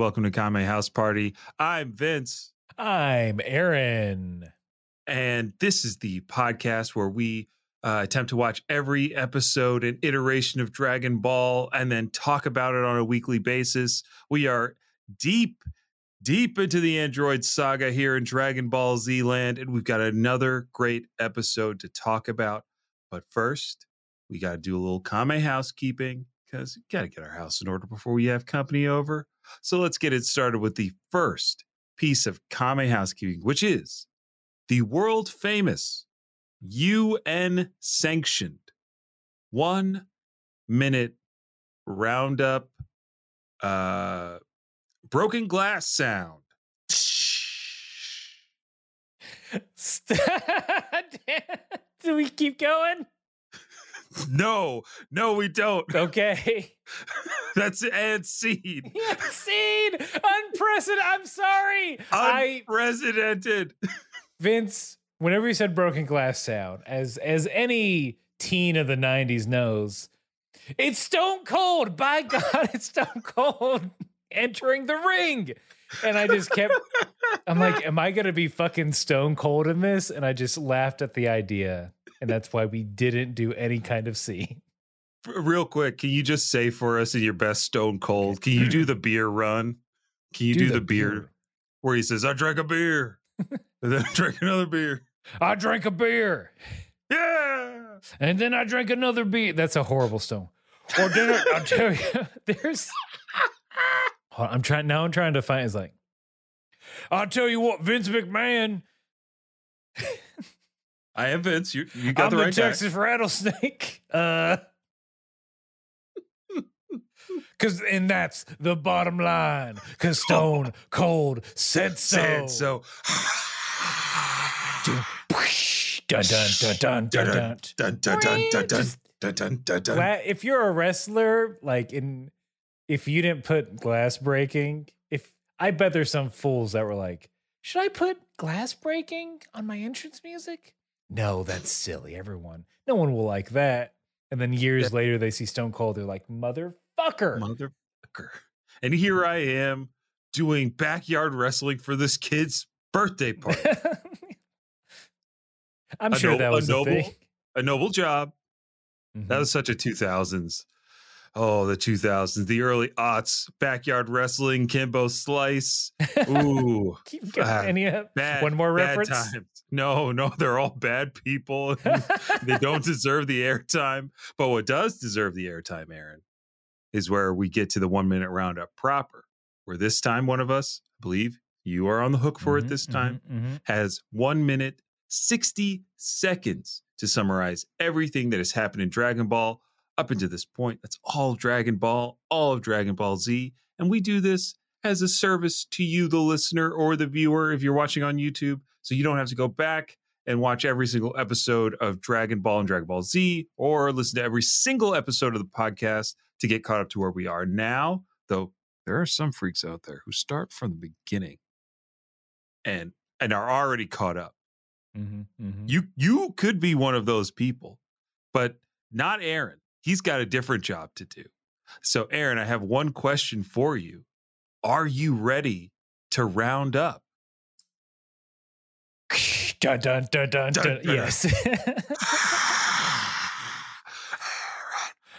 Welcome to Kame House Party. I'm Vince, I'm Aaron. and this is the podcast where we uh, attempt to watch every episode and iteration of Dragon Ball and then talk about it on a weekly basis. We are deep, deep into the Android saga here in Dragon Ball Z land, and we've got another great episode to talk about. But first, we got to do a little Kame housekeeping because we got to get our house in order before we have company over. So let's get it started with the first piece of Kame housekeeping, which is the world famous UN sanctioned one minute roundup uh broken glass sound. Do we keep going? No, no, we don't. Okay. That's and scene. Scene unprecedented. I'm sorry. I Unprecedented. Vince. Whenever you said broken glass sound, as as any teen of the '90s knows, it's Stone Cold. By God, it's Stone Cold entering the ring. And I just kept. I'm like, am I gonna be fucking Stone Cold in this? And I just laughed at the idea, and that's why we didn't do any kind of scene. Real quick, can you just say for us in your best stone cold? Can you do the beer run? Can you do, the, beer, where he says, I drank a beer and then I drank another beer? I drank a beer. Yeah. And then I drank another beer. That's a horrible stone. Or then I- I'll tell you, there's. I'm trying now. I'm trying to find. It's like, I'll tell you what, Vince McMahon. I am Vince. You, you got I'm the the, right guy. Texas rattlesnake. Uh, because and that's the bottom line. Because Stone Cold said so. Said so. Dun dun dun dun. Dun, dun, dun, dun, dun, dun, dun, dun, dun. If you're a wrestler, like in, if you didn't put glass breaking, if I bet there's some fools that were like, should I put glass breaking on my entrance music? No, that's silly. Everyone, no one will like that. And then years later, they see Stone Cold. They're like, motherfucker. Motherfucker. And here I am doing backyard wrestling for this kid's birthday party. I'm A sure no- that was a, noble- thing. A noble job. That Mhm. was such a 2000s. Oh, the 2000s, the early aughts, backyard wrestling, Kimbo Slice. Ooh, Keep going. ah, Any, uh, bad. One more reference? times. No, no, they're all bad people. they don't deserve the airtime. But what does deserve the airtime, Aaron, is where we get to the one minute roundup proper. Where this time, one of us, I believe you are on the hook for it Mhm, this time, mhm. has one minute, 60 seconds to summarize everything that has happened in Dragon Ball up until this point. That's all Dragon Ball, all of Dragon Ball Z. And we do this as a service to you, the listener or the viewer, if you're watching on YouTube. So you don't have to go back and watch every single episode of Dragon Ball and Dragon Ball Z or listen to every single episode of the podcast to get caught up to where we are now. Though there are some freaks out there who start from the beginning and and are already caught up. Mhm, mhm. You you could be one of those people, but not Aaron. He's got a different job to do. So Aaron, I have one question for you. Are you ready to round up? Dun, dun, dun, dun, Dun, dun. Yes.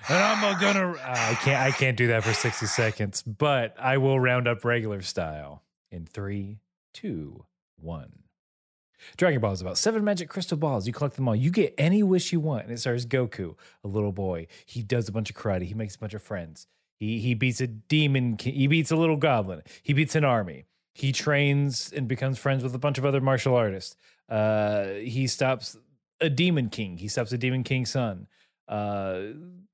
and I'm uh, gonna. I can't. I can't do that for 60 seconds, but I will round up regular style in three, two, one. Dragon Ball is about seven magic crystal balls. You collect them all. You get any wish you want. And it stars Goku, a little boy. He does a bunch of karate. He makes a bunch of friends. He he beats a demon. He beats a little goblin. He beats an army. He trains and becomes friends with a bunch of other martial artists. Uh, he stops a demon king. He stops a demon king's son. Uh,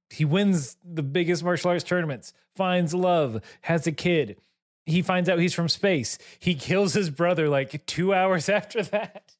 he wins the biggest martial arts tournaments. Finds love. Has a kid. He finds out he's from space. He kills his brother like two hours after that.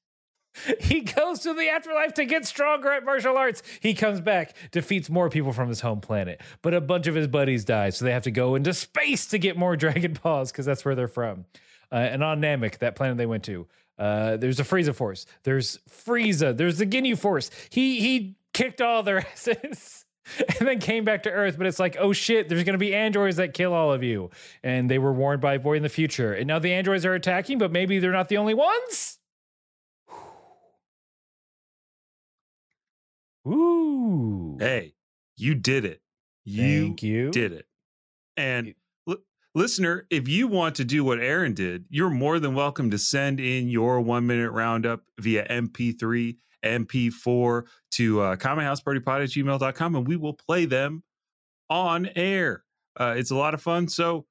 He goes to the afterlife to get stronger at martial arts. He comes back, defeats more people from his home planet, but a bunch of his buddies die, so they have to go into space to get more Dragon Balls because that's where they're from. Uh, and on Namek, that planet they went to, uh, there's a Frieza Force. There's Frieza. There's the Ginyu Force. He he kicked all their asses. and then came back to Earth. But it's like, oh shit, there's going to be androids that kill all of you. And they were warned by a boy in the future. And now the androids are attacking, but maybe they're not the only ones. Ooh. Hey, you did it. You, Thank you. did it. And li- listener, if you want to do what Aaron did, you're more than welcome to send in your one minute roundup via MP3, MP4 to uh, kamehousepartypod at gmail.com and we will play them on air. Uh, it's a lot of fun. So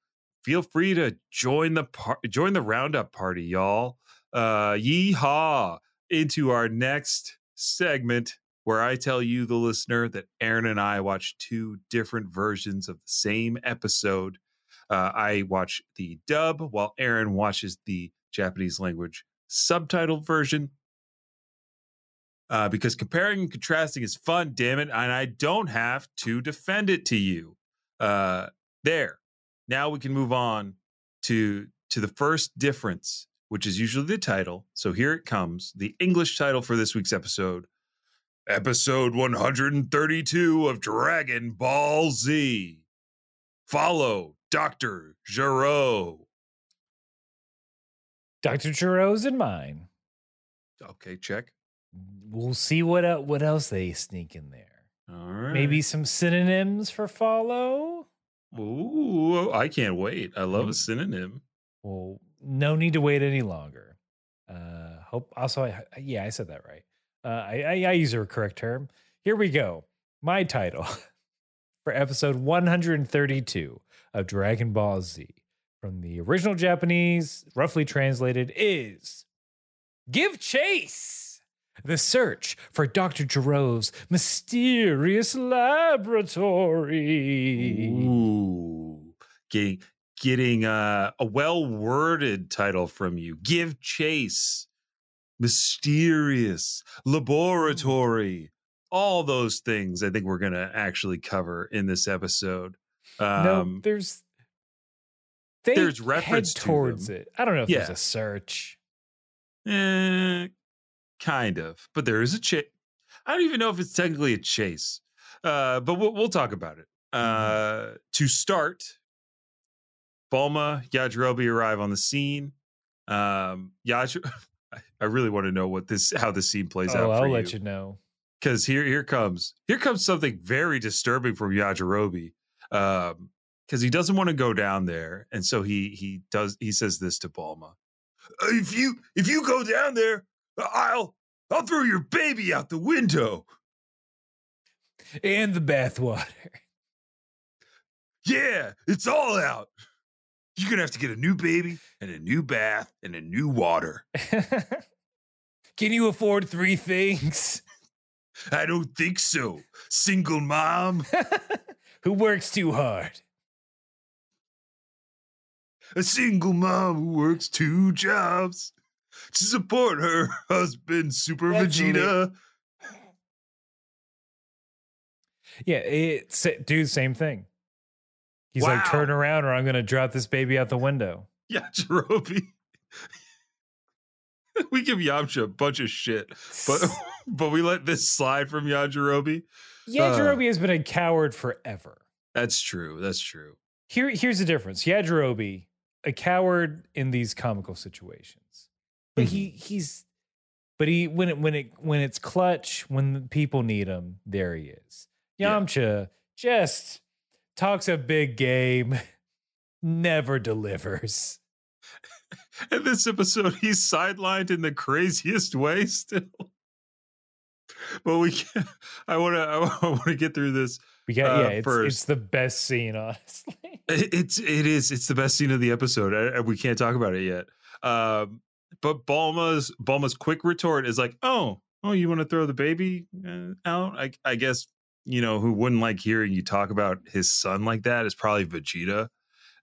feel free to join the par- join the roundup party, y'all. Uh, yeehaw into our next segment where I tell you, the listener, that Aaron and I watch two different versions of the same episode. Uh, I watch the dub while Aaron watches the Japanese language subtitled version. Uh, because comparing and contrasting is fun, damn it, and I don't have to defend it to you. Uh, there. Now we can move on to to the first difference, which is usually the title. So here it comes. The English title for this week's episode episode 132 of Dragon Ball Z. Follow Dr. Gero. Dr. Gero's in mine. Okay, check. We'll see what el- what else they sneak in there. All right. Maybe some synonyms for follow. Ooh, I can't wait. I love a synonym. Well, no need to wait any longer. Uh, hope also, I, yeah, I said that right. Uh, I, I, I use a correct term. Here we go. My title for episode 132 of Dragon Ball Z from the original Japanese, roughly translated, is Give Chase! The search for Dr. Gero's mysterious laboratory. Ooh, getting getting uh, a well worded title from you. Give chase, mysterious, laboratory, all those things. I think we're gonna actually cover in this episode. Um, no, there's they there's reference to towards them. it. I don't know if there's a search. Eh, kind of, but there is a chase. I don't even know if it's technically a chase, uh, but we'll, we'll talk about it. Uh, to start, Bulma, Yajirobe arrive on the scene. Um, Yaj, I really want to know what this, how this scene plays Oh, out for I'll you, let you know. because here, here comes, here comes something very disturbing from Yajirobe, um, because he doesn't want to go down there, and so he he does he says this to Bulma: if you if you go down there, I'll I'll throw your baby out the window. And the bathwater. Yeah, it's all out. You're gonna have to get a new baby and a new bath and a new water. Can you afford three things? I don't think so. Single mom, Who works too hard? a single mom who works two jobs to support her husband, Super That's Vegeta. Yeah, it's dude, same thing. He's like, turn around or I'm gonna drop this baby out the window. Yeah, Jirobe. we give Yamcha a bunch of shit, but but we let this slide from Yajirobe. Yajirobe uh has been a coward forever. That's true. That's true. Here, here's the difference. Yajirobe, a coward in these comical situations, but he he's, but he when it when it when it's clutch when the people need him, there he is. Yeah. Yamcha just talks a big game, never delivers. In this episode, he's sidelined in the craziest way still. But we can't, I want to I want to get through this. We got Uh, yeah, it's, first. it's the best scene, honestly. It- It's it is it's the best scene of the episode. and- and we can't talk about it yet. Um, but Bulma's Bulma's quick retort is like, "Oh, oh, you want to throw the baby uh, out? I I guess you know who wouldn't like hearing you talk about his son like that is probably Vegeta."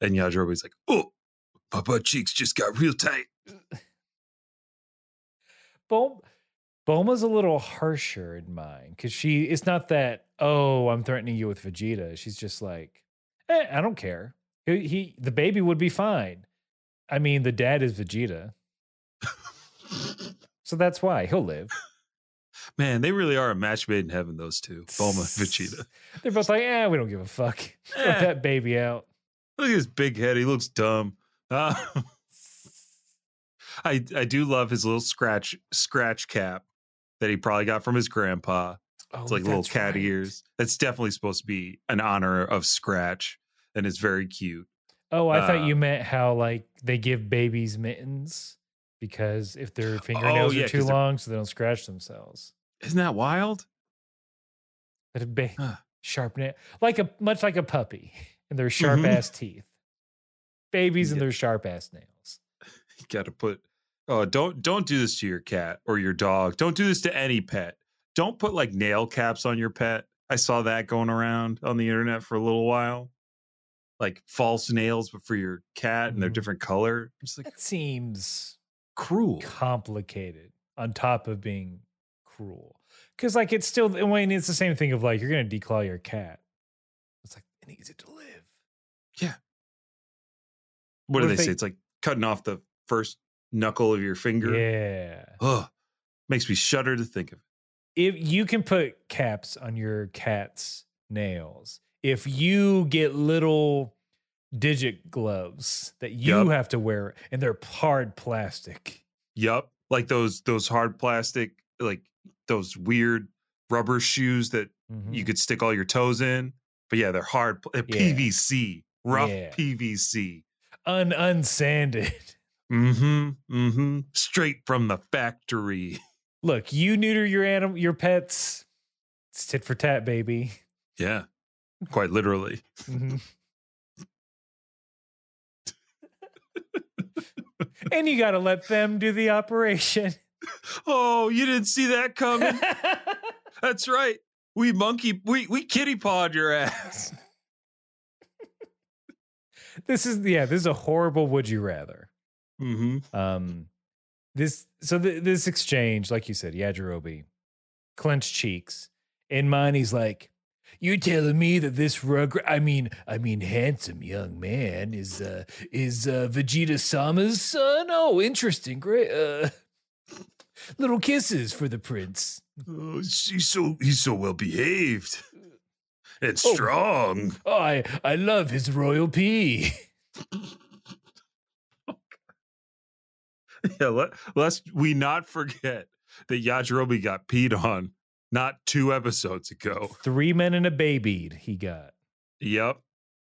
And Yajirobe's like, "Oh, my butt cheeks just got real tight." Bom- Bulma's a little harsher in mine because she it's not that oh I'm threatening you with Vegeta. She's just like eh, I don't care. He, he the baby would be fine. I mean the dad is Vegeta, so that's why he'll live. Man, they really are a match made in heaven. Those two, Bulma and Vegeta. They're both like, "Yeah, we don't give a fuck. Eh. that baby out." Look at his big head. He looks dumb. Uh, I I do love his little scratch scratch cap that he probably got from his grandpa. Oh, It's like little cat right. ears. That's definitely supposed to be an honor of Scratch, and it's very cute. Oh, I thought you Uh, meant how like they give babies mittens because if their fingernails Oh, yeah, are too long, so they don't scratch themselves. Isn't that wild? That a ba- Huh. sharp nail, like a much like a puppy, and their sharp Mhm. ass teeth. Babies and their sharp ass nails. You got to put. Oh, don't don't do this to your cat or your dog. Don't do this to any pet. Don't put like nail caps on your pet. I saw that going around on the internet for a little while. Like false nails, but for your cat, and they're Mhm. different color. It's like That seems cruel. complicated on top of being cruel. Because like it's still I mean it's the same thing of like you're gonna declaw your cat. It's like it needs it to live. Yeah. What do What they say? It's like cutting off the first knuckle of your finger. Yeah. Ugh, makes me shudder to think of it. if you can put caps on your cat's nails, if you get little digit gloves that you Yup. have to wear and they're hard plastic. Yup, like those those hard plastic, like those weird rubber shoes that Mhm. you could stick all your toes in. But yeah, they're hard pl- uh, PVC, rough Yeah. PVC. Un unsanded. Mm-hmm. Mm-hmm. Straight from the factory. Look, you neuter your animal your pets. It's tit for tat, baby. Yeah. Quite literally. Mhm. and you gotta let them do the operation. Oh, you didn't see that coming. That's right. We monkey we we kitty pawed your ass. this is yeah, this is a horrible would you rather. Mm-hmm. Um, this so th- this exchange, like you said, Yajirobe, clenched cheeks. In mine, he's like, "You're telling me that this rug, I mean, I mean, handsome young man is uh is uh, Vegeta Sama's son? Oh, interesting, great. Uh, little kisses for the prince. Oh, he's so he's so well behaved and Oh. strong. Oh, I I love his royal pee." Yeah, let, lest we not forget that Yajirobe got peed on not two episodes ago. Three men and a baby he got. Yep.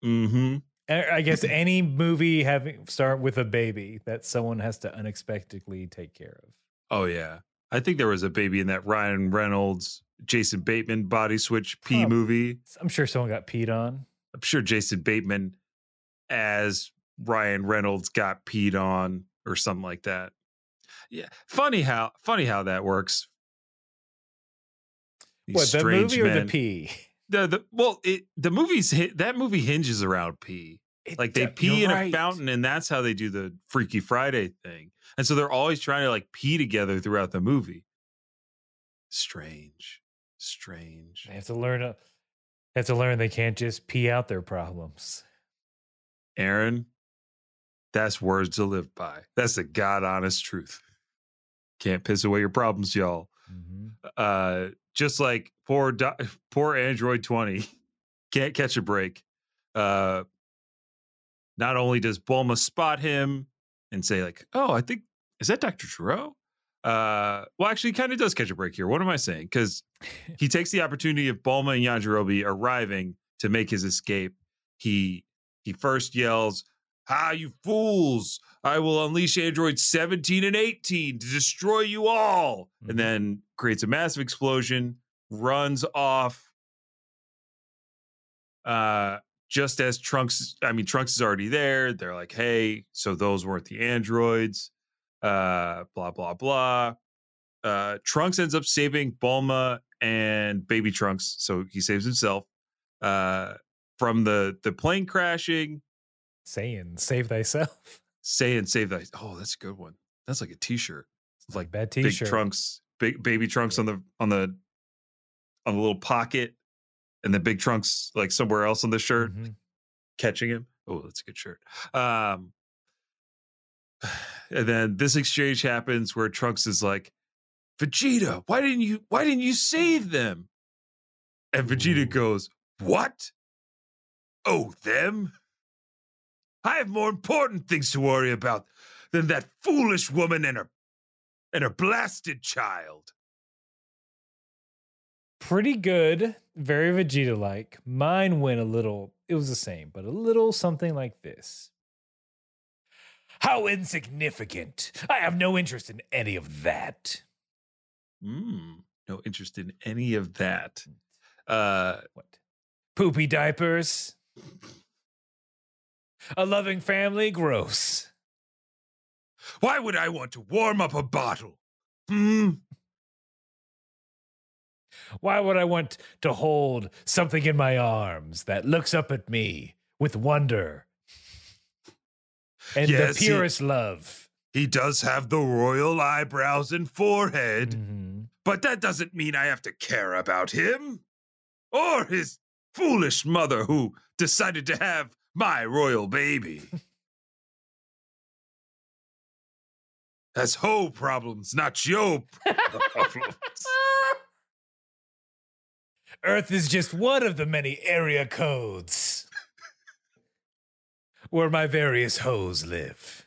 Mm-hmm. I I guess any movie having start with a baby that someone has to unexpectedly take care of. Oh yeah. I think there was a baby in that Ryan Reynolds, Jason Bateman body switch pee Prob- movie. I'm sure someone got peed on. I'm sure Jason Bateman as Ryan Reynolds got peed on or something like that. Yeah. Funny how funny how that works. What the movie or the pee? The, the well, it the movie's hi- that movie hinges around pee. It Like they do- pee in right. a fountain, and that's how they do the Freaky Friday thing. And so they're always trying to like pee together throughout the movie. Strange, strange. They have to learn. A, they have to learn they can't just pee out their problems. Aaron, that's words to live by. That's the god honest truth. Can't piss away your problems, y'all. Mhm. Uh, just like poor poor Android twenty can't catch a break. Uh, not only does Bulma spot him and say like, "Oh, I think is that Doctor Gero?" Uh, well, actually, he kind of does catch a break here. What am I saying? Because he takes the opportunity of Bulma and Yajirobe arriving to make his escape. He he first yells, "Ah, you fools! I will unleash androids 17 and 18 to destroy you all!" Mhm. And then creates a massive explosion, runs off. Uh, just as Trunks, I mean, Trunks is already there. They're like, "Hey, so those weren't the androids." Uh, blah blah blah. Uh, Trunks ends up saving Bulma and Baby Trunks, so he saves himself uh, from the the plane crashing. Saying save thyself. Say and save that. Oh, that's a good one. That's like a T-shirt. Like like bad t-shirt. Big trunks, big baby trunks on the on the on the little pocket, and the big trunks like somewhere else on the shirt, Mhm. catching him. Oh, that's a good shirt. Um, and then this exchange happens where Trunks is like, Vegeta, why didn't you why didn't you save them? And Vegeta Ooh. goes, What? Oh, them? I have more important things to worry about than that foolish woman and her and her blasted child. Pretty good, very Vegeta like. Mine went a little, it was the same, but a little something like this. How insignificant. I have no interest in any of that. Mm, no interest in any of that. Uh What? Poopy diapers? A loving family? Gross. Why would I want to warm up a bottle? Hmm. Why would I want to hold something in my arms that looks up at me with wonder and Yes, the he- purest love? He does have the royal eyebrows and forehead. Mhm. But that doesn't mean I have to care about him or his foolish mother who decided to have my royal baby. That's ho problems, not yo problems. Earth is just one of the many area codes where my various hoes live.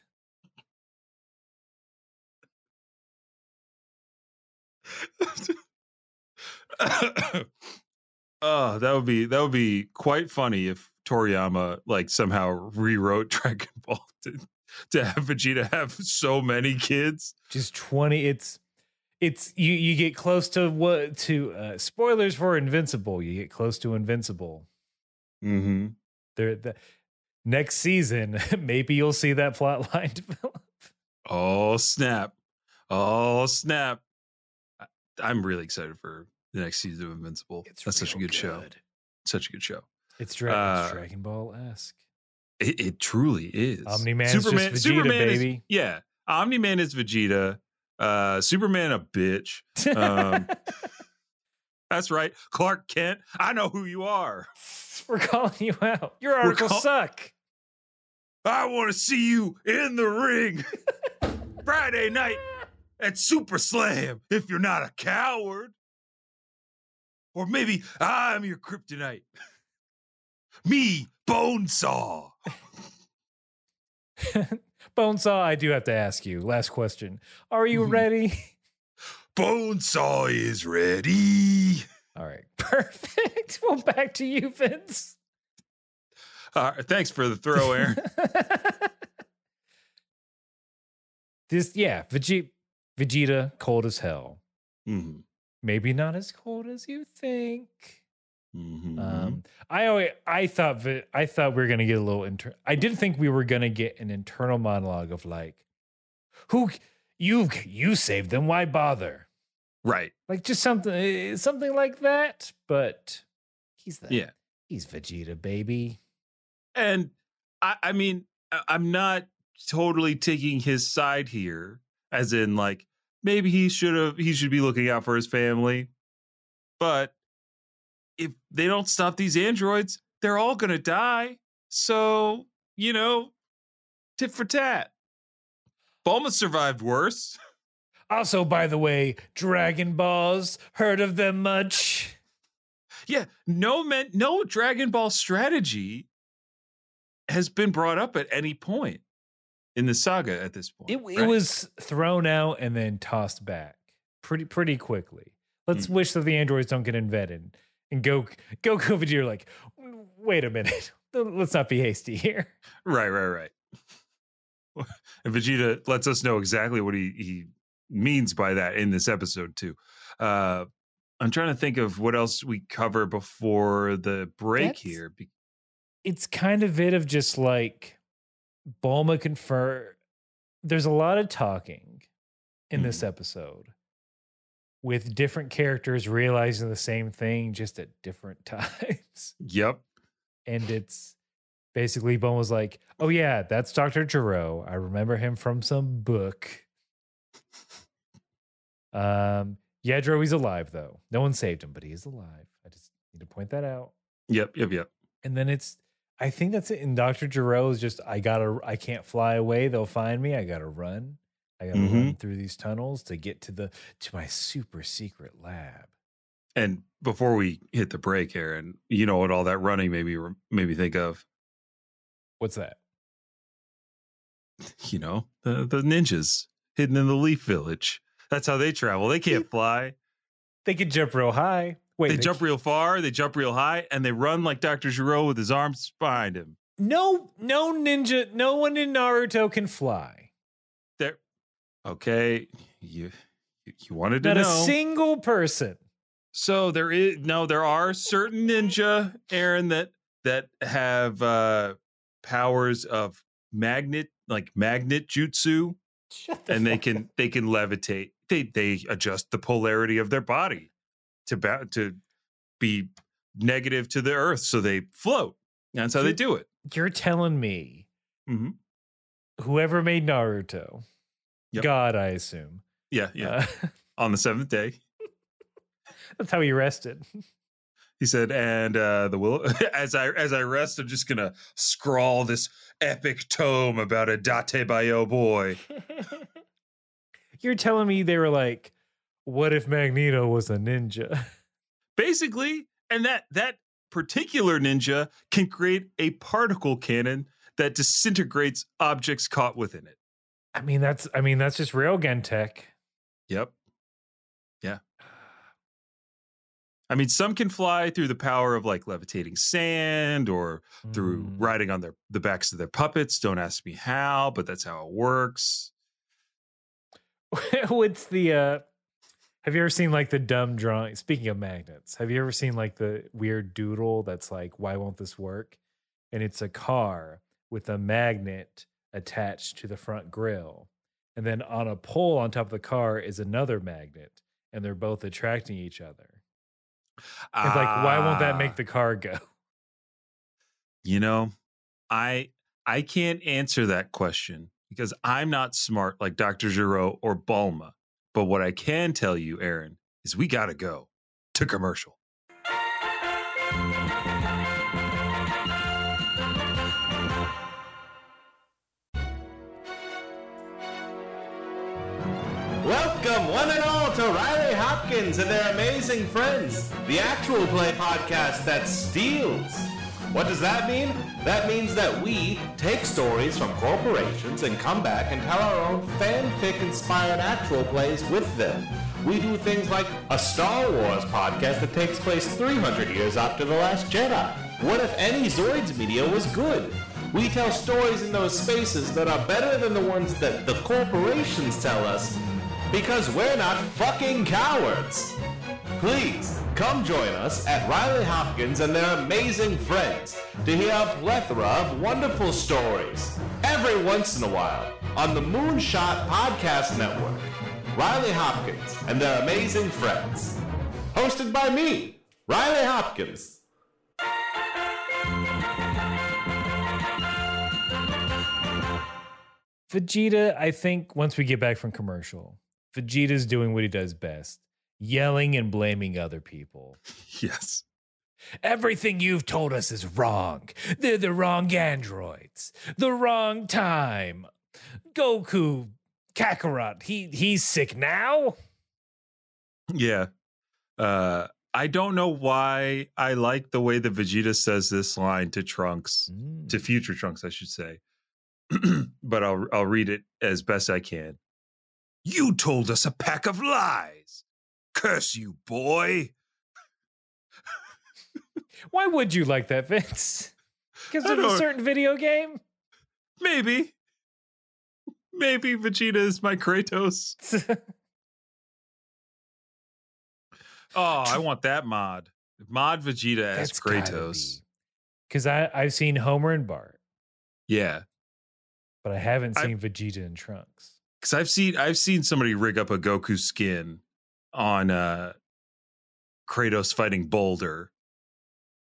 oh, that would be that would be quite funny if Toriyama like somehow rewrote Dragon Ball to, to have Vegeta have so many kids. Just 20 it's it's you you get close to what to uh, spoilers for Invincible. You get close to Invincible. Mm-hmm. There the next season maybe you'll see that plot line develop. Oh snap! Oh snap! I- I'm really excited for the next season of Invincible. That's such a real good, show. Such a good show. It's, Dra- Uh, it's Dragon Ball esque. It, it truly is. Omni-Man's just Vegeta, is- baby. yeah, Omni Man is Vegeta. Uh, Superman a bitch. Um, That's right, Clark Kent. I know who you are. We're calling you out. Your articles call- suck. I want to see you in the ring Friday night at Super Slam. If you're not a coward, or maybe I'm your kryptonite. Me, Bonesaw. Bonesaw, I do have to ask you. Last question. Are you Mhm. ready? Bonesaw is ready. All right. Perfect. Well, back to you, Vince. All right, thanks for the throw, Aaron. this, yeah, Vegeta, Vegeta, cold as hell. Mhm, Maybe not as cold as you think. Mhm. Um, I always, I thought I thought we were gonna get a little inter. I did think we were gonna get an internal monologue of like, who you you saved them, why bother? right. Like just something eh, something like that. But he's the Yeah. he's Vegeta, baby. And I, I mean, I'm not totally taking his side here, as in like maybe he should have he should be looking out for his family. But if they don't stop these androids, they're all gonna die. So, you know, tit for tat. Bulma survived worse. Also, by the way, Dragon Balls. Heard of them much? Yeah, no men, no Dragon Ball strategy has been brought up at any point in the saga at this point. It, it right? was thrown out and then tossed back pretty pretty quickly. Let's Hmm. wish that the androids don't get invented. And go Vegeta are like, wait a minute. Let's not be hasty here. right, right, right. And Vegeta lets us know exactly what he he means by that in this episode too. Uh, I'm trying to think of what else we cover before the break That's- here. It's kind of it of just like Bulma confer. There's a lot of talking in this Mhm. episode with different characters realizing the same thing just at different times. Yep. and it's basically Bone was like, "Oh yeah, that's Doctor Gero. I remember him from some book." Um, Yadro, he's alive though. No one saved him, but he is alive. I just need to point that out. Yep. Yep. Yep. And then it's, I think that's it. And Doctor Gero is just, I gotta, I can't fly away. They'll find me. I gotta run. I got to run Mhm. through these tunnels to get to the to my super secret lab. And before we hit the break, Aaron, you know what all that running made me made me think of? What's that? You know, the the ninjas hidden in the Leaf Village. That's how they travel. They can't fly. They can jump real high. Wait, they jump real far, they jump real high, and they run like Dr. Gero with his arms behind him. No, no ninja. No one in Naruto can fly. Okay. You you you wanted to Not a single person. So there is no, there are certain ninja, Aaron, that that have uh powers of magnet, like magnet jutsu, the and they can they can levitate. They they adjust the polarity of their body to ba- to be negative to the earth, so they float. That's how they do it. You're telling me Mhm. whoever made Naruto, Yep. God, I assume. Yeah, yeah. uh, On the seventh day, that's how he rested. he said, and uh, the will as I as I rest, I'm just gonna scrawl this epic tome about a date Dattebayo boy. You're telling me they were like, what if Magneto was a ninja? basically and that that particular ninja can create a particle cannon that disintegrates objects caught within it I mean, that's I mean, that's just railgun tech. yep yeah i mean some can fly through the power of like levitating sand or through Mm. riding on their the backs of their puppets don't ask me how but that's how it works What's the uh have you ever seen like the dumb drawing? Speaking of magnets, have you ever seen like the weird doodle that's like, why won't this work? And it's a car with a magnet attached to the front grill. And then on a pole on top of the car is another magnet, and they're both attracting each other. It's like, why won't that Ah, make the car go? you know i i can't answer that question because i'm not smart like dr gero or bulma but what i can tell you aaron is we gotta go to commercial Welcome, one and all, to Riley Hopkins and their amazing friends, the actual play podcast that steals. What does that mean? That means that we take stories from corporations and come back and tell our own fanfic inspired actual plays with them. We do things like a Star Wars podcast that takes place 300 years after The Last Jedi. What if any Zoids media was good? We tell stories in those spaces that are better than the ones that the corporations tell us because we're not fucking cowards. Please come join us at Riley Hopkins and their amazing friends to hear a plethora of wonderful stories every once in a while on the Moonshot Podcast Network. Riley Hopkins and their amazing friends. Hosted by me, Riley Hopkins. Vegeta, I think once we get back from commercial, Vegeta's doing what he does best yelling and blaming other people. yes Everything you've told us is wrong. They're the wrong androids. The wrong time. Goku, Kakarot, he he's sick now. yeah uh i don't know why i like the way that vegeta says this line to trunks to future trunks i should say but i'll i'll read it as best i can you told us a pack of lies. Curse you boy. Why would you like that, Vince? Because of a certain video game? maybe. Maybe vegeta is my kratos. Oh i want that mod. Mod vegeta as kratos. Because I I've seen Homer and Bart, yeah. But I haven't I- seen Vegeta and Trunks. Because I've seen I've seen somebody rig up a Goku skin on uh Kratos fighting Boulder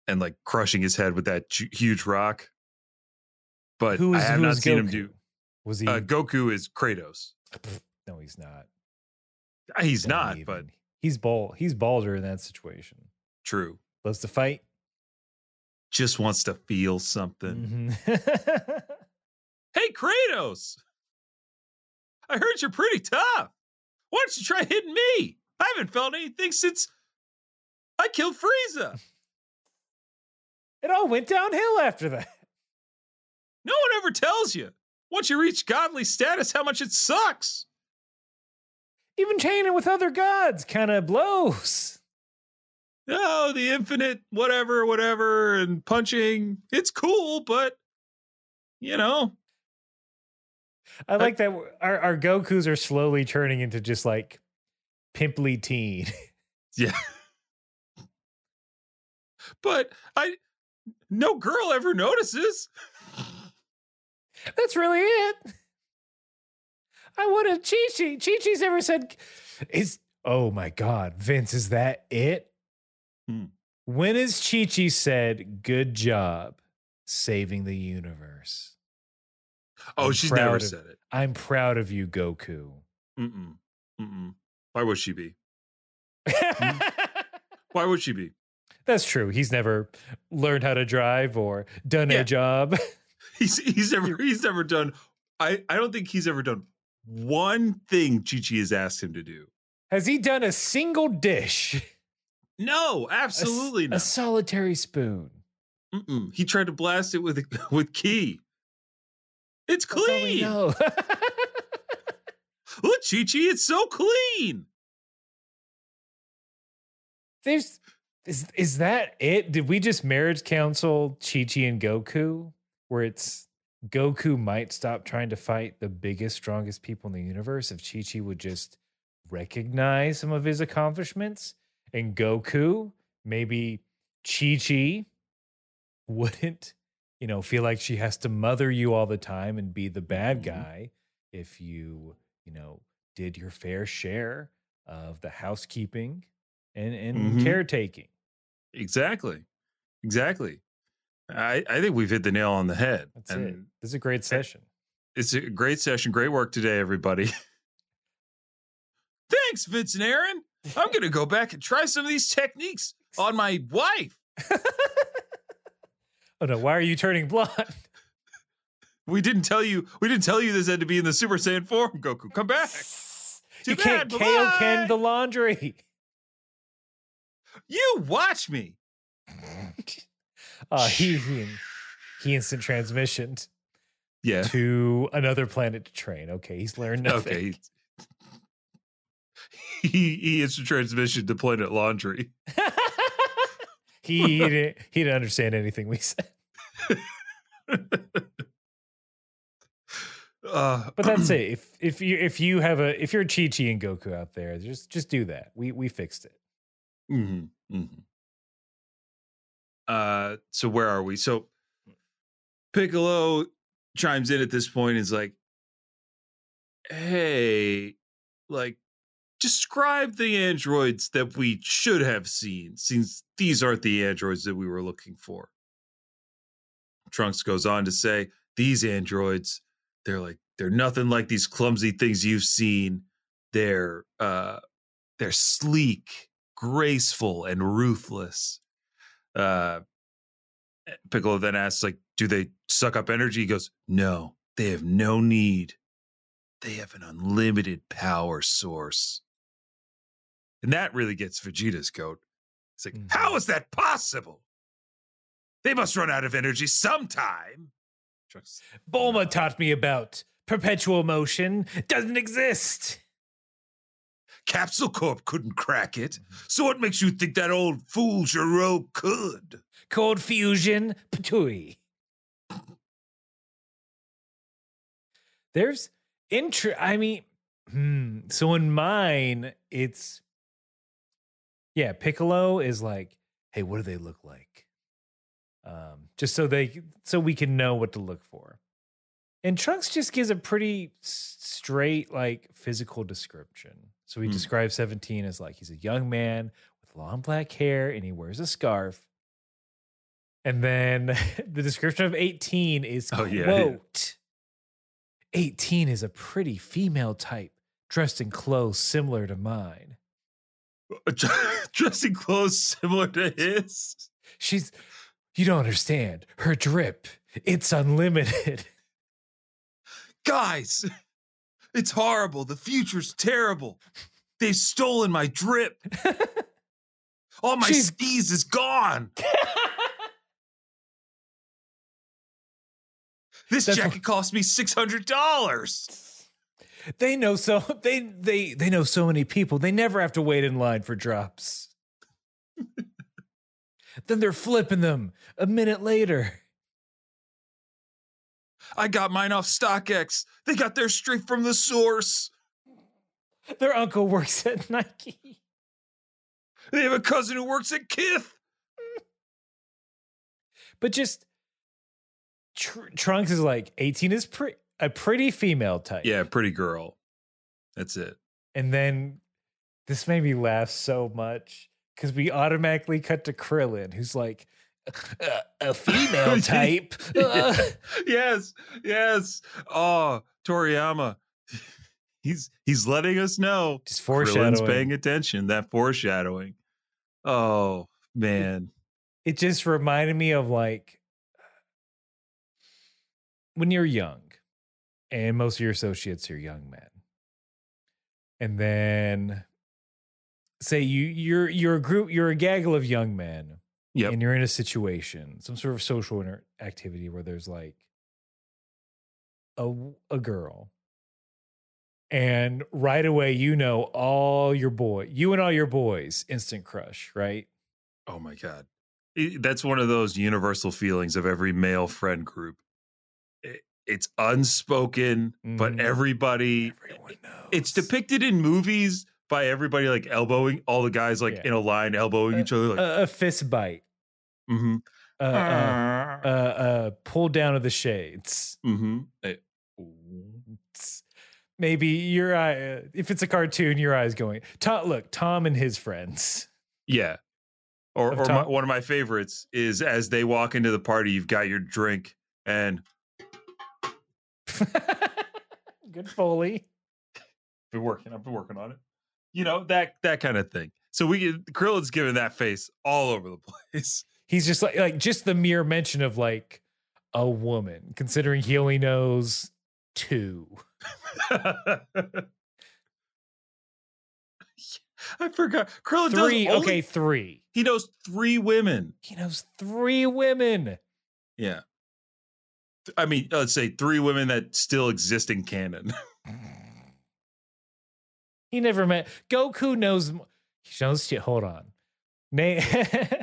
and like crushing his head with that huge rock. But Who I have not is seen Goku? him do. Was he? Uh, Goku is Kratos. no, he's not. Uh, He's Don't not, even. but he's bald. He's balder in that situation. true. Loves to fight. Just wants to feel something. Mhm. Hey, Kratos! I heard you're pretty tough. Why don't you try hitting me? I haven't felt anything since I killed Frieza. It all went downhill after that. No one ever tells you once you reach godly status how much it sucks. Even chaining with other gods kind of blows. Oh, the infinite, whatever, whatever, and punching. It's cool, but you know, I like that our, our Gokus are slowly turning into just like pimply teen. yeah. but I, no girl ever notices. That's really it. I wanted Chi Chi. Chi Chi's never said, "Is oh my god, Vince, is that it?" Hmm. When has Chi Chi said, "Good job saving the universe"? Oh, I'm she's never of- said it. I'm proud of you, Goku. Mm-mm. Mm-mm. Why would she be? Hmm? Why would she be? That's true. He's never learned how to drive or done Yeah. a job. He's he's never he's never done. I I don't think he's ever done one thing Chi Chi has asked him to do. Has he done a single dish? No, absolutely a, not. A solitary spoon. Mm-mm. He tried to blast it with with ki. It's That's all we clean. know. Oh, Look, Chi Chi, it's so clean. There's is is that it? Did we just marriage counsel Chi Chi and Goku? Where it's Goku might stop trying to fight the biggest, strongest people in the universe if Chi Chi would just recognize some of his accomplishments. And Goku, maybe Chi Chi wouldn't, you know, feel like she has to mother you all the time and be the bad Mhm. guy if you, you know, did your fair share of the housekeeping and, and Mhm. caretaking. Exactly. Exactly. I, I think we've hit the nail on the head. That's it. This is a great session. it's a great session. Great work today, everybody. Thanks, Vince and Aaron. I'm going to go back and try some of these techniques on my wife. Oh no, why are you turning blonde? We didn't tell you. We didn't tell you this had to be in the Super Saiyan form. Goku, come back. Too you can't bad. KO Bye-bye. Ken the laundry. You watch me. Uh, he, he, he instant transitioned Yeah. to another planet to train. Okay, he's learned nothing. Okay. He he instant transmission to Planet Laundry. He, he didn't he didn't understand anything we said. Uh, But that's it. If if you if you have a if you're Chi Chi and Goku out there, just just do that. We we fixed it. hmm hmm Uh, so where are we? So Piccolo chimes in at this point. and Is like, hey, like, describe the androids that we should have seen, since these aren't the androids that we were looking for. Trunks goes on to say, these androids, they're like, they're nothing like these clumsy things you've seen. They're uh they're sleek, graceful, and ruthless. Uh Piccolo then asks, like, do they suck up energy? He goes, No, they have no need. They have an unlimited power source. And that really gets Vegeta's goat. It's like, Mhm. how is that possible? They must run out of energy sometime. Trunks, Bulma taught me about perpetual motion. Doesn't exist. Capsule Corp couldn't crack it. So what makes you think that old fool Gero could? Cold fusion, patooey. There's intro. I mean, hmm. So in mine, it's yeah. Piccolo is like, hey, what do they look like? Um, just so they so we can know what to look for. And Trunks just gives a pretty straight, like physical description. So he Hmm. describes 17 as like he's a young man with long black hair and he wears a scarf. And then the description of 18 is Oh, yeah, yeah. quote 18 is a pretty female type dressed in clothes similar to mine. Dressing clothes similar to his. She's you don't understand. Her drip, it's unlimited. Guys, It's horrible. The future's terrible. They've stolen my drip. All my She's- skis is gone. This That's jacket cost me six hundred dollars. They know so they they they know so many people. They never have to wait in line for drops. then they're flipping them a minute later. I got mine off StockX. They got their straight from the source. Their uncle works at Nike. They have a cousin who works at Kith. But just Tr- Trunks is like 18 is pre- a pretty female type. Yeah, pretty girl. That's it. And then this made me laugh so much because we automatically cut to Krillin, who's like a, a female type. Uh, yes, yes. Oh, Toriyama. He's he's letting us know. just Krillin's foreshadowing. paying attention. That foreshadowing. Oh man. it just reminded me of like when you're young and most of your associates are young men and then say you you're you're a group you're a gaggle of young men Yep. and you're in a situation some sort of social inter- activity where there's like a a girl and right away you know all your boy you and all your boys instant crush right Oh my god. That's one of those universal feelings of every male friend group. It- It's unspoken, but Mhm. everybody everyone knows it's depicted in movies by everybody like elbowing all the guys like Yeah. in a line elbowing each other like a, a fist bite, mm-hmm, uh, uh, uh, uh, pull down of the shades. mm-hmm. Eh, Maybe your eye, uh, if it's a cartoon, your eyes going. Tom, look, Tom and his friends. Yeah. Or, Of or my, one of my favorites is as they walk into the party, you've got your drink and Good Foley. been working. I've been working on it. You know that that kind of thing. So we Krillin's giving that face all over the place. He's just like like just the mere mention of like a woman, considering he only knows two. I forgot. Krillin Three. only- Okay, three. He knows three women. He knows three women. Yeah. I mean, let's say three women that still exist in canon. He never met Goku knows he knows shit. Hold on. Name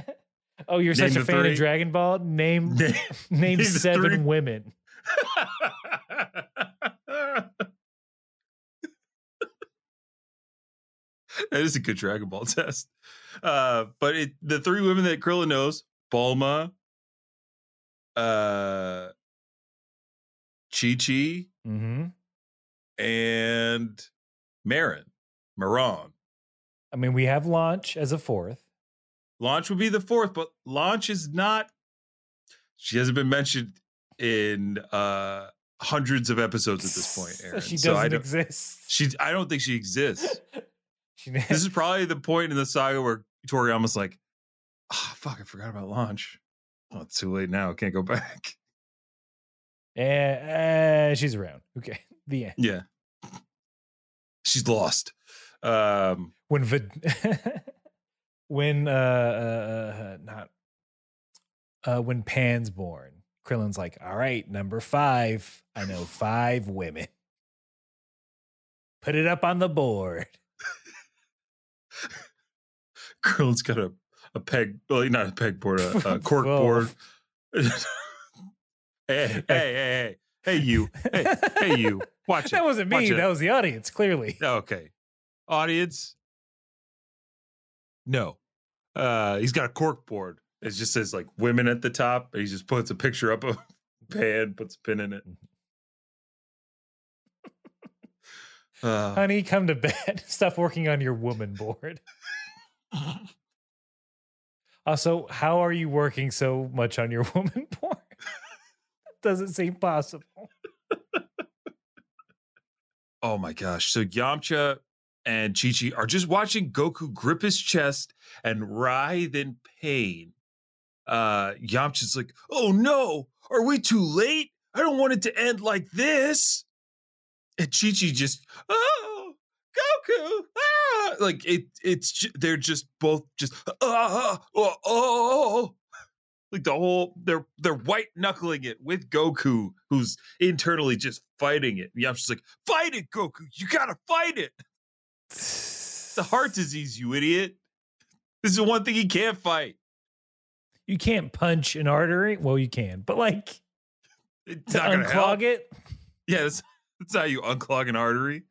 Oh, you're Name such a fan three. of Dragon Ball? Name name Name seven three. women. that is a good Dragon Ball test. Uh, but it, the three women that Krillin knows, Bulma, uh, Chi Chi, hmm and Marin, Maron. I mean, we have launch as a fourth. Launch would be the fourth, but Launch is not. She hasn't been mentioned in uh hundreds of episodes at this point, Aaron. she So doesn't don't, exist. she, I don't think she exists. She, this is probably the point in the saga where Toriyama's like, "Ah, fuck, I forgot about Launch. Oh, it's too late now. I can't go back." Eh, eh, she's around. Okay. The end. Yeah, she's lost. Um, When Vid- when uh, uh uh not uh when Pan's born, Krillin's like, all right, number five. I know five women. Put it up on the board. Krillin's got a a peg, well, not a pegboard, a, a cork board. Hey, hey, hey, hey, hey, you, hey, hey, you, watch it. That wasn't me. That was the audience, clearly. Okay. Audience. No. Uh he's got a cork board. It just says like women at the top. He just puts a picture up of Pan, puts a pin in it. Uh, Honey, come to bed. Stop working on your woman board. Also, how are you working so much on your woman board? Doesn't seem possible. oh my gosh. So Yamcha and Chi Chi are just watching Goku grip his chest and writhe in pain. Uh Yamcha's like, oh no, are we too late? I don't want it to end like this. and Chi Chi just oh Goku ah like it it's they're just both just ah oh, oh like the whole they're they're white knuckling it with Goku who's internally just fighting it. Yeah, I'm just like fight it Goku you gotta fight it. It's a heart disease you idiot. This is the one thing he can't fight. You can't punch an artery. Well, you can, but like It's to not gonna help. unclog it, Yeah, that's, that's how you unclog an artery.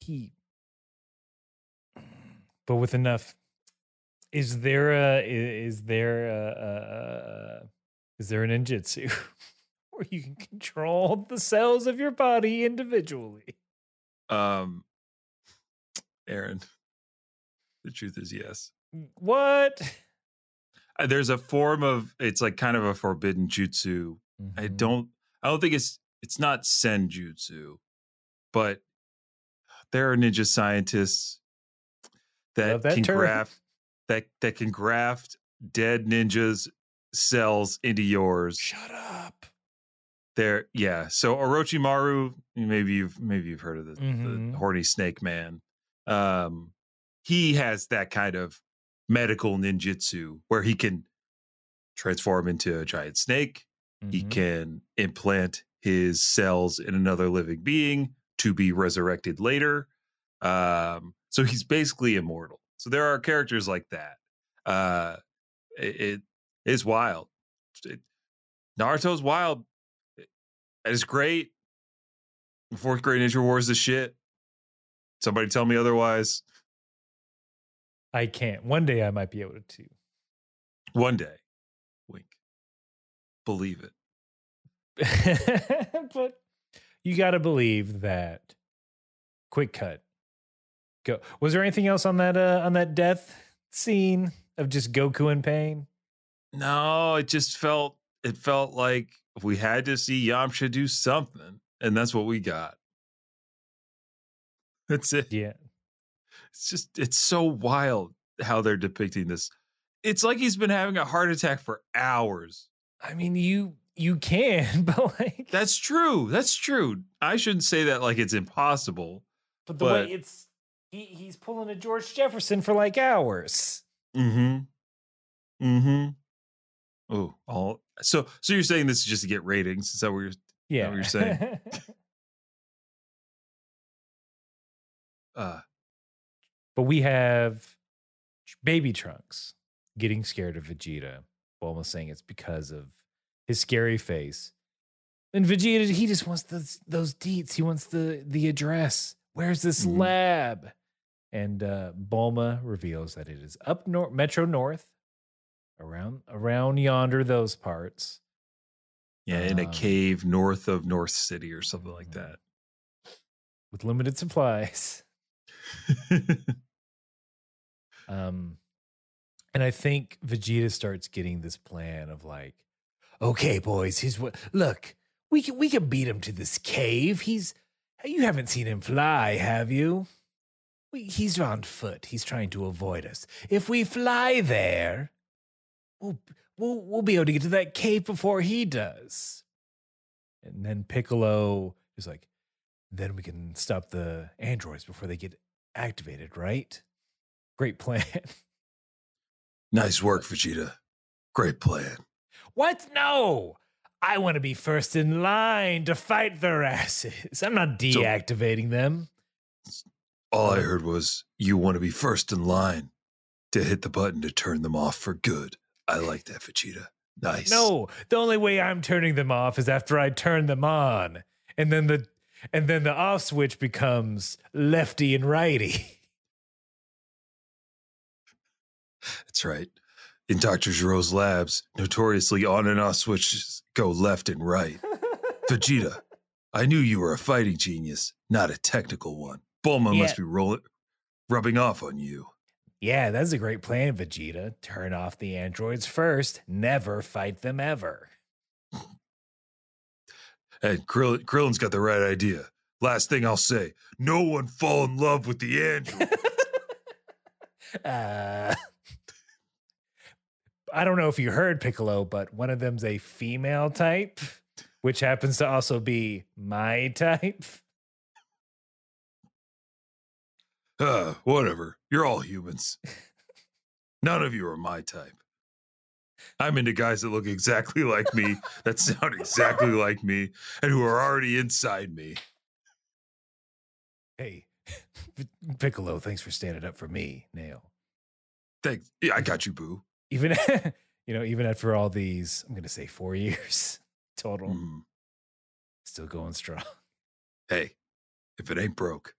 he. But with enough, is there a is there a, is there a ninjutsu where you can control the cells of your body individually? Um, Aaron, the truth is yes. What? Uh, There's a form of it's like kind of a forbidden jutsu. I Mhm. don't I don't think it's it's not senjutsu, but there are ninja scientists that, that can term. That that can graft dead ninjas cells into yours. Shut up. There, yeah. So Orochimaru, maybe you've maybe you've heard of the, Mhm. the horny snake man. Um, he has that kind of medical ninjutsu where he can transform into a giant snake. He Mhm. can implant his cells in another living being to be resurrected later. Um, so he's basically immortal. So there are characters like that. Uh, it, it is wild. It, Naruto's wild. It- It's great. Fourth Great Ninja Wars is the shit. Somebody tell me otherwise. I can't. One day I might be able to. One day. Wink. Believe it. but you got to believe that. Quick cut. Go. Was there anything else on that uh, on that death scene of just Goku in pain? No, it just felt it felt like we had to see Yamcha do something, and that's what we got. That's it. Yeah. It's just it's so wild how they're depicting this. It's like he's been having a heart attack for hours. I mean, you you can, but like That's true. That's true. I shouldn't say that like it's impossible. but the but- way it's he he's pulling a George Jefferson for like hours. Mm-hmm. Mm-hmm. Oh, all so so you're saying this is just to get ratings? Is that what you're Yeah. what you're saying? uh but we have baby Trunks getting scared of Vegeta. Bulma saying it's because of his scary face. And Vegeta, he just wants those those deets. He wants the the address. Where's this Mhm. lab? And uh, Bulma reveals that it is up north, Metro North, around around yonder those parts. yeah, in a Um, cave north of North City or something like Mhm. that. with limited supplies. Um, and I think Vegeta starts getting this plan of like, okay, boys, here's what. Look, we can we can beat him to this cave. He's you haven't seen him fly, have you? We, he's on foot. He's trying to avoid us. If we fly there, we'll we'll we'll be able to get to that cave before he does. And then Piccolo is like, then we can stop the androids before they get activated, right? Great plan. nice work, Vegeta. Great plan. What? No. I want to be first in line to fight their asses. I'm not deactivating them. All I heard was you want to be first in line to hit the button to turn them off for good. I like that, Vegeta. Nice. No, the only way I'm turning them off is after I turn them on. And then the and then the off switch becomes lefty and righty. That's right. In Dr. Gero's labs, notoriously on and off switches go left and right. Vegeta, I knew you were a fighting genius, not a technical one. Bulma Yeah. must be rolling, rubbing off on you. Yeah, that's a great plan, Vegeta. Turn off the androids first, never fight them ever. And Krill- Krillin's got the right idea. Last thing I'll say no one fall in love with the android. uh, I don't know if you heard Piccolo, but one of them's a female type, which happens to also be my type. Uh, whatever. You're all humans. None of you are my type. I'm into guys that look exactly like me, that sound exactly like me, and who are already inside me. Hey, Piccolo, thanks for standing up for me, Nail. Thanks. Yeah, I got you, boo. Even you know, even after all these, I'm gonna say four years total, Mm. still going strong. Hey, if it ain't broke,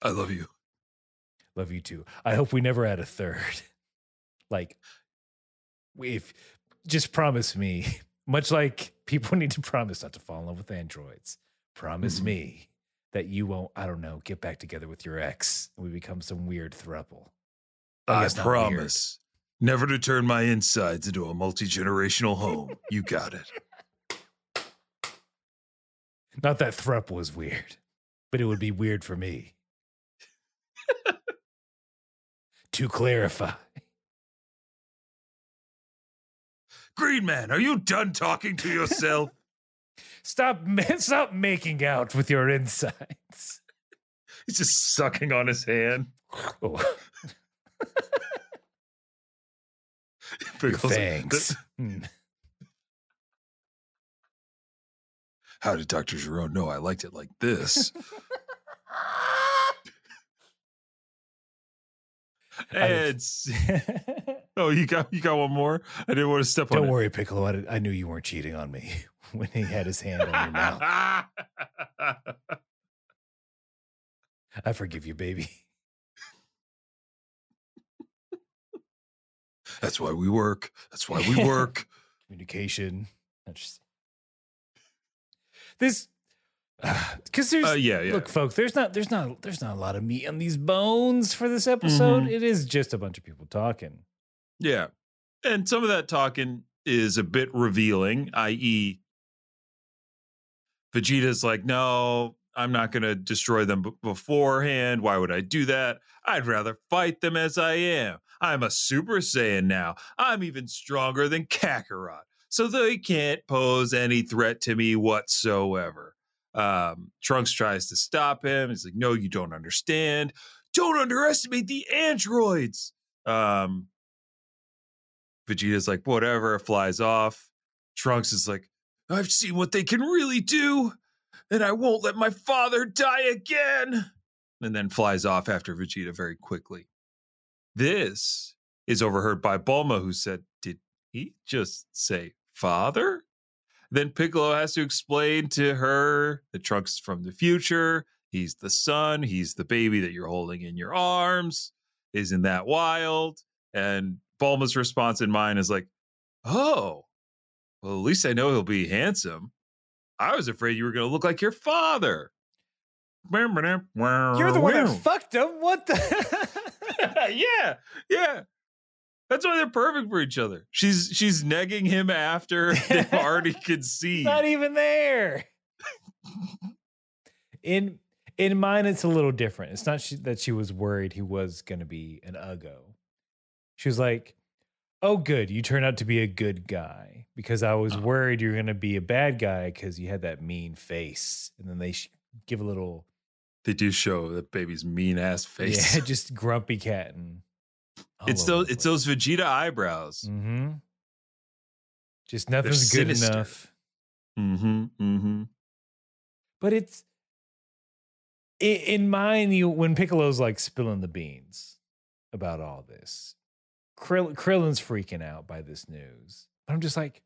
I love you. Love you too. I hope we never add a third. Like, if just promise me, much like people need to promise not to fall in love with androids, promise Mhm. me that you won't, I don't know, get back together with your ex and we become some weird thruple. I not weird. promise never to turn my insides into a multi generational home. You got it. Not that thruple was weird, but it would be weird for me. to clarify. Green Man, are you done talking to yourself? Stop, man, stop making out with your insides. He's just sucking on his hand. Oh, your fangs. Hmm. How did Dr. Jerome know I liked it like this? and s- oh, you got you got one more. I didn't want to step on it. Don't on worry, Piccolo. I, I knew you weren't cheating on me when he had his hand on your mouth. I forgive you, baby. That's why we work. That's why we work. Communication. Just- This, because there's Uh, yeah, yeah. look, folks. There's not, there's not, there's not a lot of meat on these bones for this episode. Mhm. It is just a bunch of people talking. Yeah. And some of that talking is a bit revealing, i.e., Vegeta's like, no, I'm not going to destroy them b- beforehand. Why would I do that? I'd rather fight them as I am. I'm a Super Saiyan now. I'm even stronger than Kakarot. So they can't pose any threat to me whatsoever. Um, Trunks tries to stop him. He's like, no, you don't understand. Don't underestimate the androids. Um, Vegeta's like, whatever, flies off. Trunks is like, I've seen what they can really do, and I won't let my father die again. And then flies off after Vegeta very quickly. This is overheard by Bulma, who said, Did he just say father? Then Piccolo has to explain to her the Trunks from the future. He's the son. He's the baby that you're holding in your arms. Isn't that wild? And Bulma's response in mine is like, Oh, well, at least I know he'll be handsome. I was afraid you were going to look like your father. You're You're the one that fucked him. What the? yeah, yeah. That's why they're perfect for each other. She's she's negging him after they already see Not even there. in in mine, it's a little different. It's not she, that she was worried he was going to be an uggo. She was like, "Oh, good, you turned out to be a good guy." Because I was Uh-huh. worried you were going to be a bad guy because you had that mean face, and then they give a little, They do show the baby's mean ass face. yeah, just grumpy cat and. it's those it's those Vegeta eyebrows. Mm-hmm. Just nothing's good enough. Mm-hmm. Mm-hmm. But it's in, in mine. You when Piccolo's like spilling the beans about all this, Krill, Krillin's freaking out by this news. But I'm just like,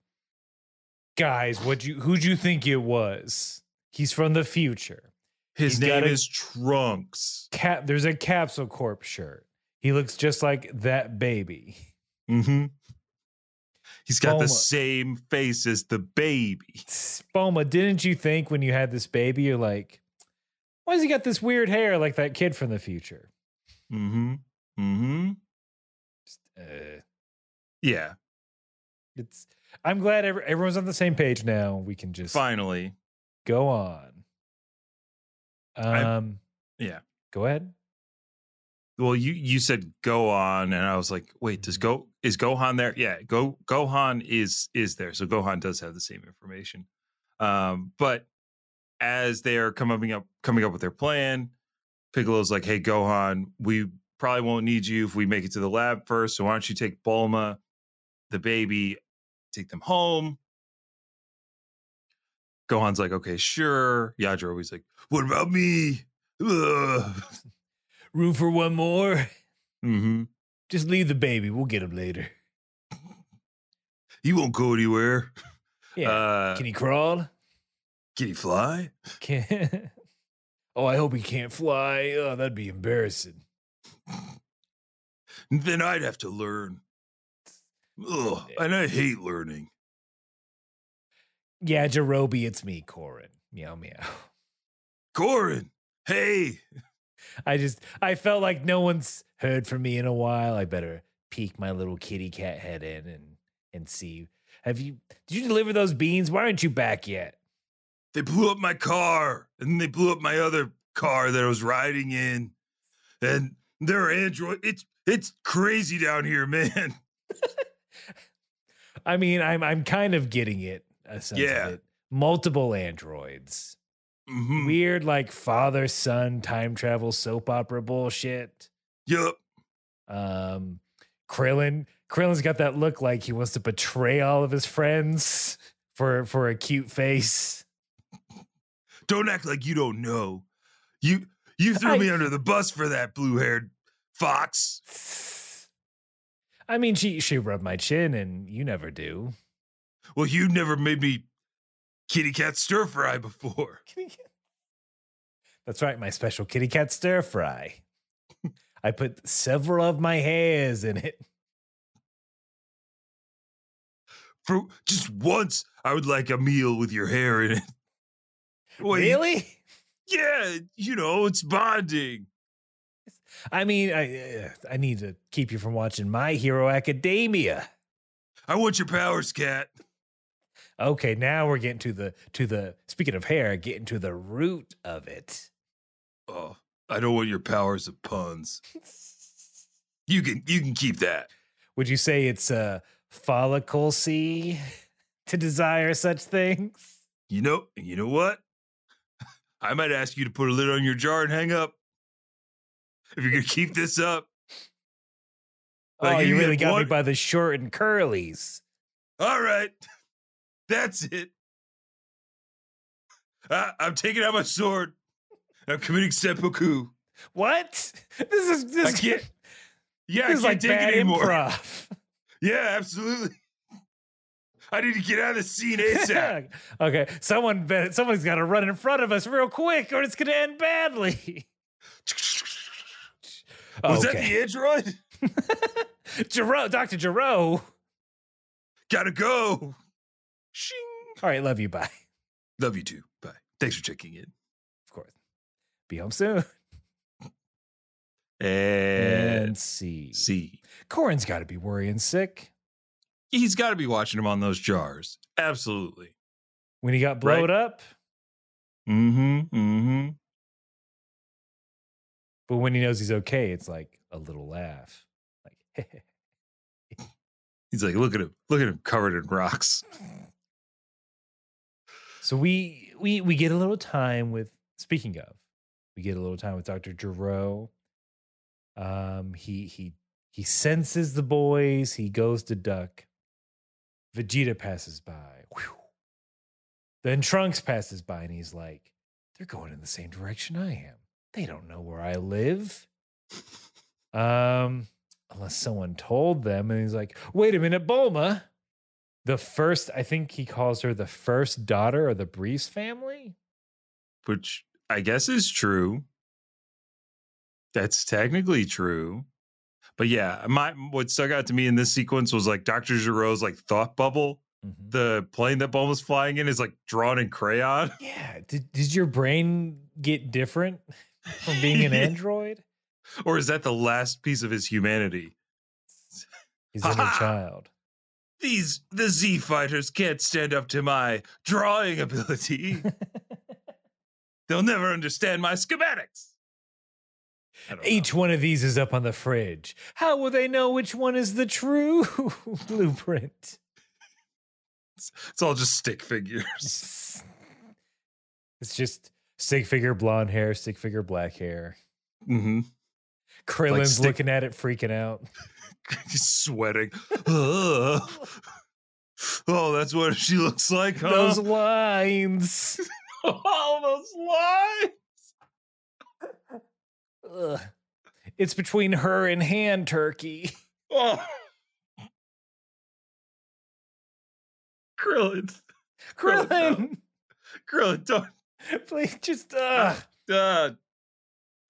guys, what you who'd you think it was? He's from the future. His He's name a- is Trunks. Cap, there's a Capsule Corp shirt. He looks just like that baby. Mm-hmm. He's got the same face as the baby. Spoma, didn't you think when you had this baby, you're like, why does he got this weird hair like that kid from the future? Mm-hmm. Mm-hmm. Just, uh, Yeah. it's. I'm glad every, everyone's on the same page now. We can just Finally. go on. Um, Yeah. go ahead. Well, you you said go on, and I was like, wait, does go is Gohan there? Yeah, go Gohan is is there. So Gohan does have the same information. Um, but as they are coming up coming up with their plan, Piccolo's like, "Hey, Gohan, we probably won't need you if we make it to the lab first. So why don't you take Bulma, the baby, take them home?" Gohan's like, "Okay, sure." Yajirobe's like, "What about me?" Ugh. Room for one more? hmm Just leave the baby. We'll get him later. He won't go anywhere. Yeah. Uh, Can he crawl? can he fly? Can Oh, I hope he can't fly. Oh, that'd be embarrassing. Then I'd have to learn. Ugh, and I hate learning. Yeah, Jerobi, it's me, Korin. Meow meow. Korin, hey, I just I felt like no one's heard from me in a while. I better peek my little kitty cat head in and and see. Have you did you deliver those beans? Why aren't you back yet? they blew up my car, and they blew up my other car that I was riding in, and there are android. It's it's crazy down here, man. I mean, I'm I'm kind of getting it. A sense Yeah. of it. Multiple androids. Mhm. Weird like father son time travel soap opera bullshit. Yup. Um Krillin Krillin's got that look like he wants to betray all of his friends for for a cute face. Don't act like you don't know. You you threw I- me under the bus for that blue haired fox. I mean, she she rubbed my chin, and you never do. Well, you never made me kitty cat stir fry before. That's right, my special kitty cat stir fry. I put several of my hairs in it. For just once, I would like a meal with your hair in it. You- really? Yeah, you know, it's bonding. I mean, I uh, I need to keep you from watching My Hero Academia. I want your powers, cat. Okay, now we're getting to the to the speaking of hair, getting to the root of it. Oh, I don't want your powers of puns. You can you can keep that. Would you say it's a follicle see to desire such things? You know, you know what? I might ask you to put a lid on your jar and hang up. If you're gonna keep this up. Like, oh, you really got me by the short and curlies. All right. That's it. I, I'm taking out my sword. I'm committing seppuku. What? This is this, I can't. Yeah, this is I like can't take bad it anymore. improv. Yeah, absolutely. I need to get out of the scene ASAP. okay, someone bet someone's got to run in front of us real quick, or it's going to end badly. Was that Okay. the android? Gero, Doctor Gero. Gotta go. Shing. All right, love you. Bye. Love you too. Bye. Thanks for checking in. Of course. Be home soon. And And see. see. Korin's got to be worrying sick He's got to be watching him on those jars. Absolutely. when he got Right. blowed up, Mm-hmm. Mm-hmm. but when he knows he's okay, it's like a little laugh. Like, He's like, look at him. Look at him covered in rocks. So we we we get a little time with speaking of, we get a little time with Dr. Gero. Um he he he senses the boys, he goes to duck. Vegeta passes by. Whew. Then Trunks passes by and he's like, they're going in the same direction I am. They don't know where I live. Um unless someone told them and he's like, "Wait a minute, Bulma, the first, I think he calls her the first daughter of the Briefs family. Which I guess is true. That's technically true. But yeah, my what stuck out to me in this sequence was like Dr. Gero's like thought bubble. Mhm. The plane that Bulma's flying in is like drawn in crayon. Yeah. Did, did your brain get different from being an android? Or is that the last piece of his humanity? His inner child. These the Z fighters can't stand up to my drawing ability. They'll never understand my schematics. Don't know. Each one of these is up on the fridge. How will they know which one is the true blueprint? It's all just stick figures. It's just stick figure blonde hair, stick figure black hair. Mm-hmm. Krillin's stick- looking at it, freaking out. Sweating. Oh, that's what she looks like, huh? Those lines. All those lines. Ugh. It's between her and hand turkey. Oh. Krillin. Krillin. no. Krillin, Krillin, don't. please just uh Uh,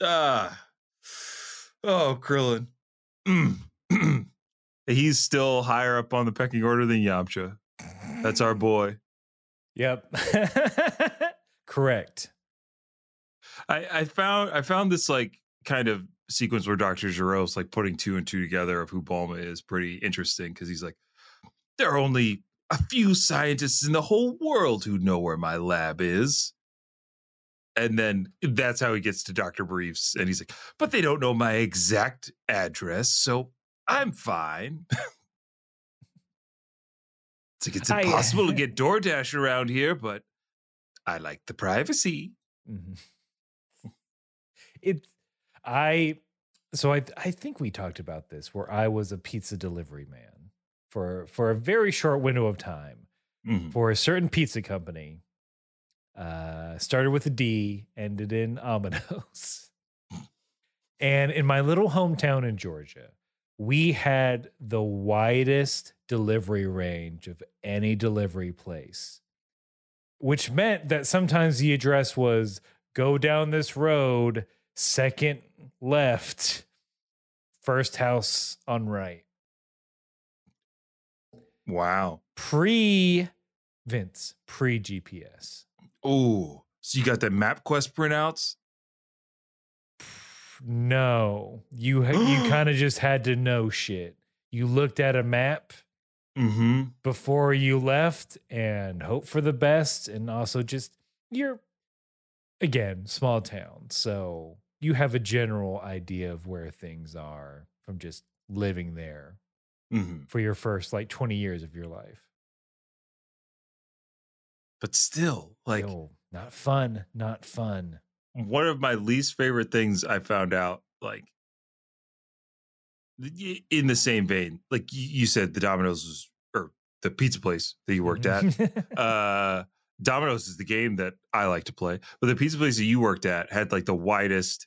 uh, oh, Krillin. Mm. He's still higher up on the pecking order than Yamcha. That's our boy. Yep. Correct. I, I found I found this like kind of sequence where Dr. Gero's like putting two and two together of who Bulma is pretty interesting because he's like, there are only a few scientists in the whole world who know where my lab is. And then that's how he gets to Dr. Briefs. And he's like, but they don't know my exact address, so I'm fine. it's like it's I- impossible to get DoorDash around here, but I like the privacy. Mhm. It, I, so I, I think we talked about this where I was a pizza delivery man for for a very short window of time Mhm. for a certain pizza company. Uh, started with a D, ended in Omino's. and in my little hometown in Georgia, we had the widest delivery range of any delivery place, which meant that sometimes the address was go down this road, second left, first house on right. Wow. Pre Vince, pre GPS. Oh, so you got the MapQuest printouts? No, you you kind of just had to know shit. You looked at a map Mm-hmm. before you left and hope for the best, and also just you're again small town, so you have a general idea of where things are from just living there Mm-hmm. for your first like twenty years of your life. But still, like Yo, not fun, not fun. One of my least favorite things I found out, like in the same vein, like you said, the Domino's was, or the pizza place that you worked at. uh Domino's is the game that I like to play, but the pizza place that you worked at had like the widest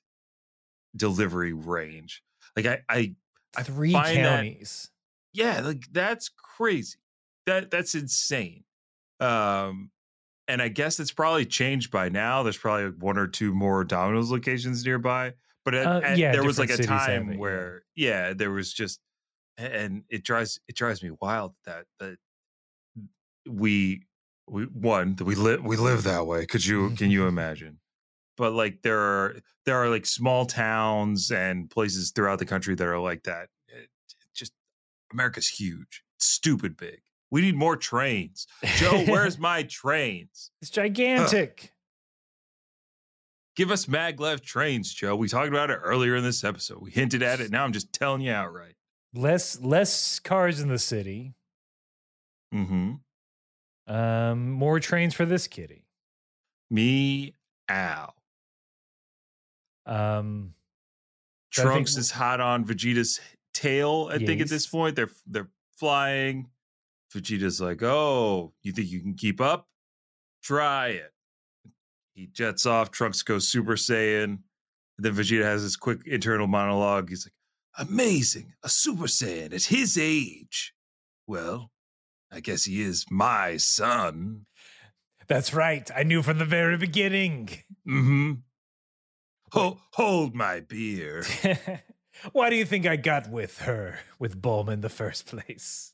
delivery range. Like I, I I Three find that- counties. yeah like that's crazy that that's insane um and i guess it's probably changed by now there's probably one or two more domino's locations nearby but at, Uh, at- there was like a different cities have time it, where yeah. there was just and it drives it drives me wild that that we we one that we live we live that way could you can you imagine but like there are there are like small towns and places throughout the country that are like that It- it just america's huge stupid big we need more trains joe where's my trains It's gigantic. give us maglev trains joe we talked about it earlier in this episode we hinted at it now i'm just telling you outright Less less cars in the city. mm-hmm Um, more trains for this kitty. me ow Um, I think- Trunks is hot on Vegeta's tail. I think at this point they're they're flying. Vegeta's like, "Oh, you think you can keep up? Try it." He jets off. Trunks goes Super Saiyan. And then Vegeta has this quick internal monologue. He's like, "Amazing, a Super Saiyan at his age. Well, I guess he is my son." that's right. I knew from the very beginning. Mm-hmm. Ho- hold my beer. Why do you think I got with her, with Bulma in the first place?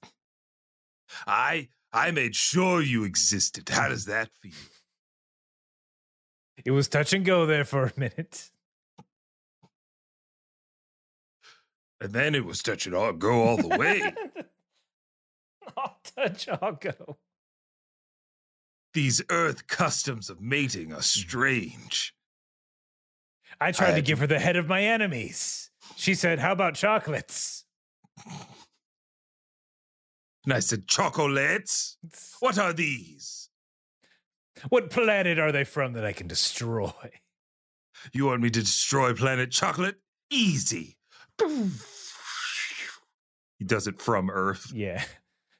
I I made sure you existed. How does that feel? It was touch and go there for a minute. And then it was touch and all, go all the way. I'll touch, I'll go. These Earth customs of mating are hmm. strange. I tried to give her the head of my enemies. She said, How about chocolates? And I said, chocolates? What are these? What planet are they from that I can destroy? You want me to destroy planet chocolate? Easy. He does it from Earth. Yeah.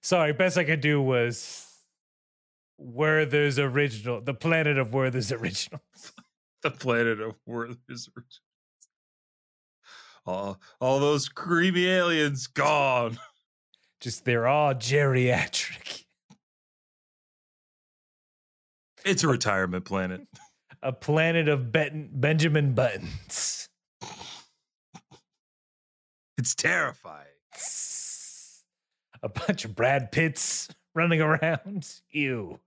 Sorry, best I could do was Werther's original, the planet of Werther's original. The planet of Werther's originals. All, all those creepy aliens gone. Just they're all geriatric. It's a retirement planet. A planet of Ben- Benjamin Buttons. It's terrifying. A bunch of Brad Pitts running around. Ew.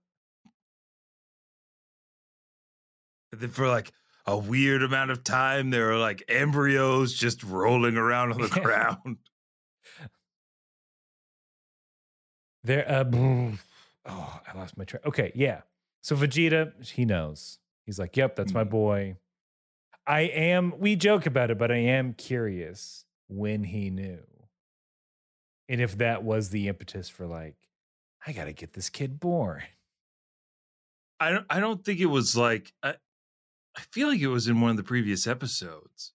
And then for like a weird amount of time, there are like embryos just rolling around on the Yeah. ground. There. Uh, oh, I lost my track. Okay, yeah. So Vegeta, he knows. He's like, "Yep, that's my Mhm. boy." I am. We joke about it, but I am curious when he knew, and if that was the impetus for like, I got to get this kid born. I don't. I don't think it was like. I, I feel like it was in one of the previous episodes.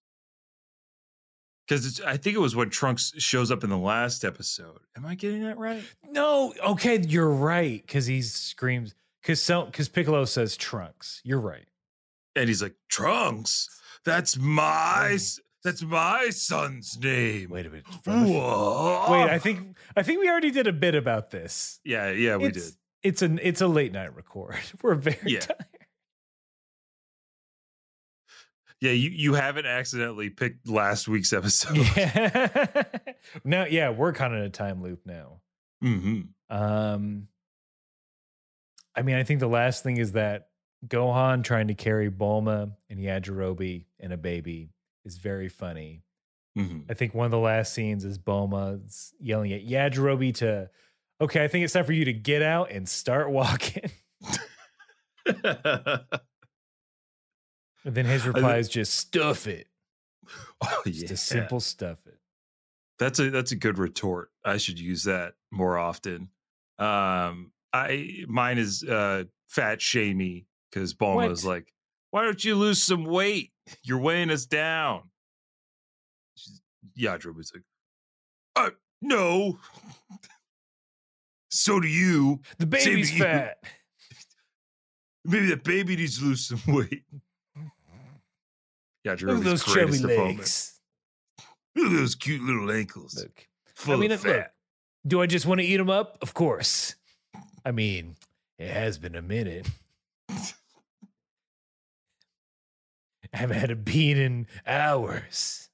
Because I think it was when Trunks shows up in the last episode. Am I getting that right? No, okay, you're right because he screams because so because Piccolo says Trunks. You're right. And he's like, Trunks, that's my that's my son's name. Wait a minute. Whoa. Wait, I think I think we already did a bit about this. Yeah, yeah, we it's, did. It's an it's a late night record. We're very Yeah. tired. Yeah, you you haven't accidentally picked last week's episode. Yeah. now, yeah, we're kind of in a time loop now. hmm Um, I mean, I think the last thing is that Gohan trying to carry Bulma and Yajirobe and a baby is very funny. hmm I think one of the last scenes is Bulma's yelling at Yajirobe to, okay, I think it's time for you to get out and start walking. And then his reply is just stuff it. oh, Just yeah. a simple stuff it. That's a that's a good retort. I should use that more often. Um, I mine is uh fat shamey because Bulma is like, "Why don't you lose some weight? You're weighing us down." She's, Yajirobe's like, "Uh, no. so do you. The Same baby's to you. fat. Maybe the baby needs to lose some weight." Look Yajirobe's at those chubby opponent. legs. Look at those cute little ankles. Look, full I mean, of look, do I just want to eat them up? Of course. I mean, it has been a minute. I haven't had a bean in hours.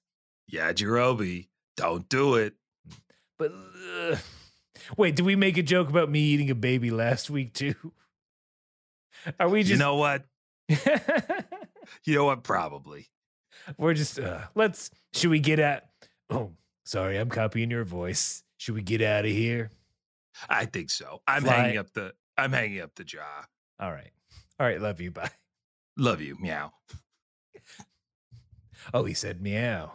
Yajirobe, don't do it. But uh, wait, did we make a joke about me eating a baby last week too? Are we just you know what? You know what? Probably. We're just uh let's should we get at Oh, sorry, I'm copying your voice. Should we get out of here? I think so. I'm Fly. hanging up the. I'm hanging up the jaw. All right. All right, love you. Bye. Love you, meow. Oh, he said meow.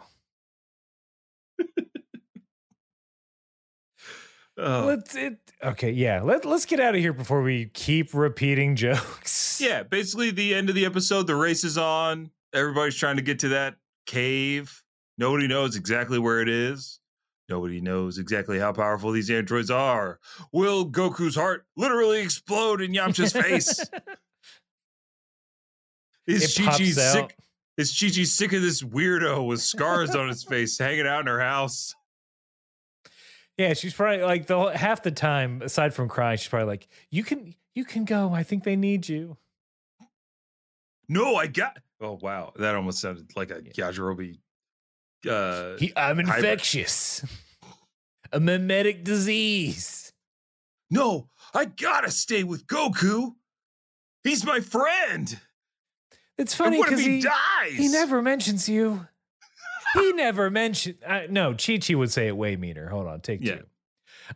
Oh. Let's it okay, yeah. Let let's get out of here before we keep repeating jokes. Yeah, basically the end of the episode. The race is on. Everybody's trying to get to that cave. Nobody knows exactly where it is. Nobody knows exactly how powerful these androids are. Will Goku's heart literally explode in Yamcha's face? Is Chi Chi sick? Is Chi Chi sick of this weirdo with scars on his face hanging out in her house? Yeah, she's probably like the whole, half the time, aside from crying, she's probably like, "You can, you can go. I think they need you." No, I got. Oh wow, that almost sounded like a Yajirobe. Uh, He, I'm infectious. a mimetic disease. no, I gotta stay with Goku. He's my friend. It's funny because he, he, dies? he never mentions you. he never mentioned. Uh, no, Chi Chi would say it way meaner. Hold on, take Yeah. two.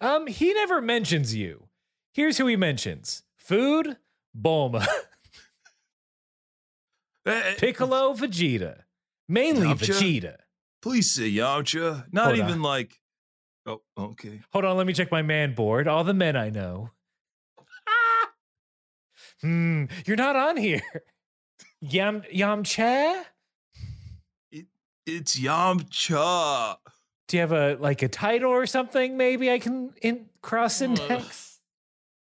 Um, he never mentions you. Here's who he mentions: food, Bulma, Piccolo, Vegeta, mainly Yamcha? Vegeta. Please say Yamcha. Not Hold on. even like. Oh, okay. Hold on, let me check my man board. All the men I know. Hmm, you're not on here. Yam Yamcha? It, it's Yamcha. Do you have a like a title or something? Maybe I can in cross index.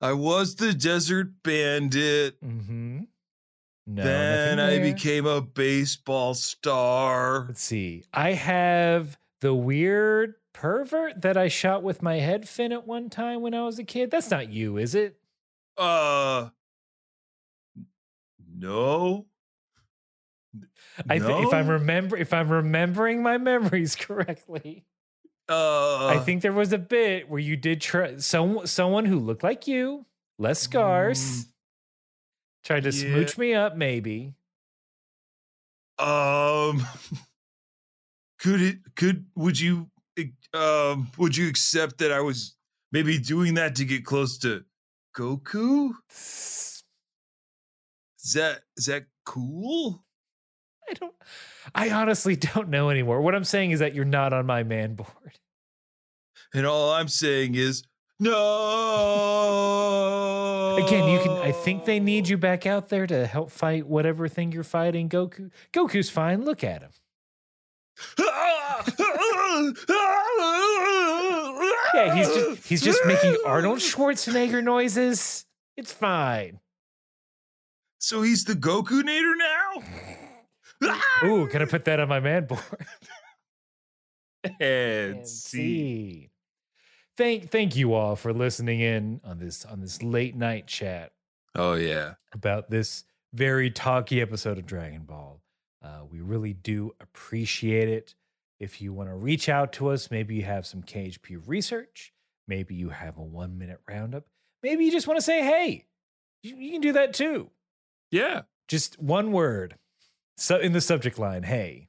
I was the desert bandit. mm-hmm. No. then I became a baseball star. Let's see. I have the weird pervert that I shot with my head fin at one time when I was a kid. That's not you, is it? Uh, no. I th- if I'm No? remember if I'm remembering my memories correctly, uh, I think there was a bit where you did try some someone who looked like you, less scars, Mm, tried to yeah. smooch me up. Maybe Um, could it? Could would you? Um, would you accept that I was maybe doing that to get close to Goku? Is that is that cool? I don't. I honestly don't know anymore. What I'm saying is that you're not on my man board. And all I'm saying is no. Again, you can. I think they need you back out there to help fight whatever thing you're fighting. Goku. Goku's fine. Look at him. Yeah, he's just he's just making Arnold Schwarzenegger noises. It's fine. So he's the Goku Nader now. Ooh, can I put that on my man board? and And see. Thank thank you all for listening in on this on this late night chat Oh yeah. about this very talky episode of Dragon Ball. Uh, we really do appreciate it. If you want to reach out to us, maybe you have some KHP research, maybe you have a one minute roundup, maybe you just want to say, hey, you, you can do that too. Yeah. Just one word. So in the subject line, hey,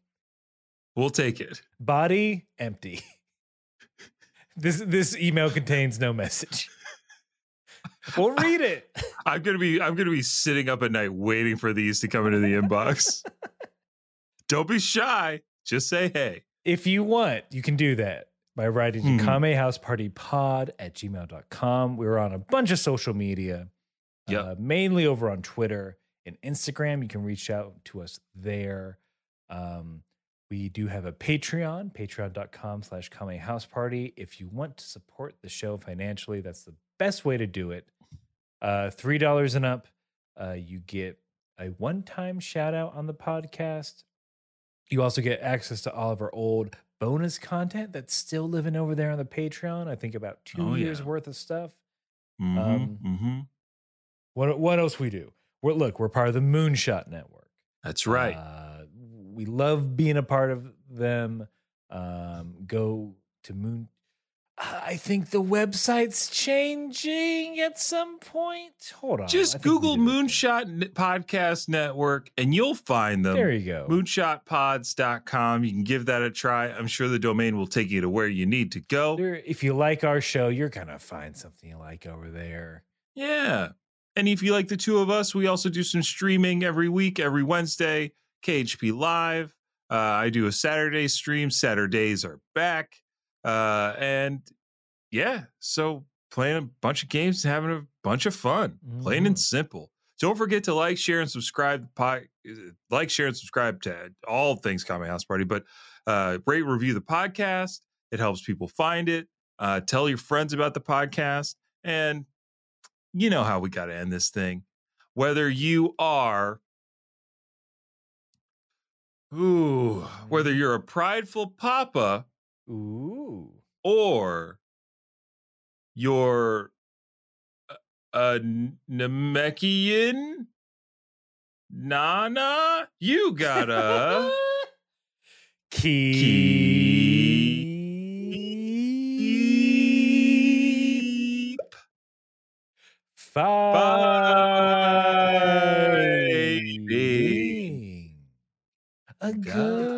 We'll take it. body empty. this this email contains no message. We'll read it. I'm gonna be I'm gonna be sitting up at night waiting for these to come into the inbox. Don't be shy. Just say hey. If you want, you can do that by writing to Mhm. kamehousepartypod at gmail.com. We're on a bunch of social media, Yep. uh, mainly over on Twitter and Instagram. You can reach out to us there. Um, we do have a Patreon, patreon.com slash kamehouseparty. If you want to support the show financially, that's the best way to do it. Uh, $3 and up, uh, you get a one time shout out on the podcast. You also get access to all of our old bonus content that's still living over there on the Patreon. I think about two Oh, years yeah. worth of stuff. Mhm, Um, mhm. What what else we do? We're look, we're part of the Moonshot Network. That's right. Uh, we love being a part of them. Um, go to Moon. I think the website's changing at some point. Hold on. Just Google. Moonshot Podcast Network and you'll find them. There you go. Moonshotpods.com. You can give that a try. I'm sure the domain will take you to where you need to go. There- if you like our show, you're gonna find something you like over there. Yeah. And if you like the two of us, we also do some streaming every week, every Wednesday, KHP Live. Uh, I do a Saturday stream. Saturdays are back. Uh, and yeah, so playing a bunch of games and having a bunch of fun, plain and Mhm. simple. Don't forget to like, share, and subscribe. po- Like, share, and subscribe to all things Kame House Party, but uh, rate, review the podcast. It helps people find it. Uh, tell your friends about the podcast. And you know how we got to end this thing. Whether you are, ooh, whether you're a prideful papa Ooh. or you're a, Namekian Nana, you gotta Keep keep fighting a good.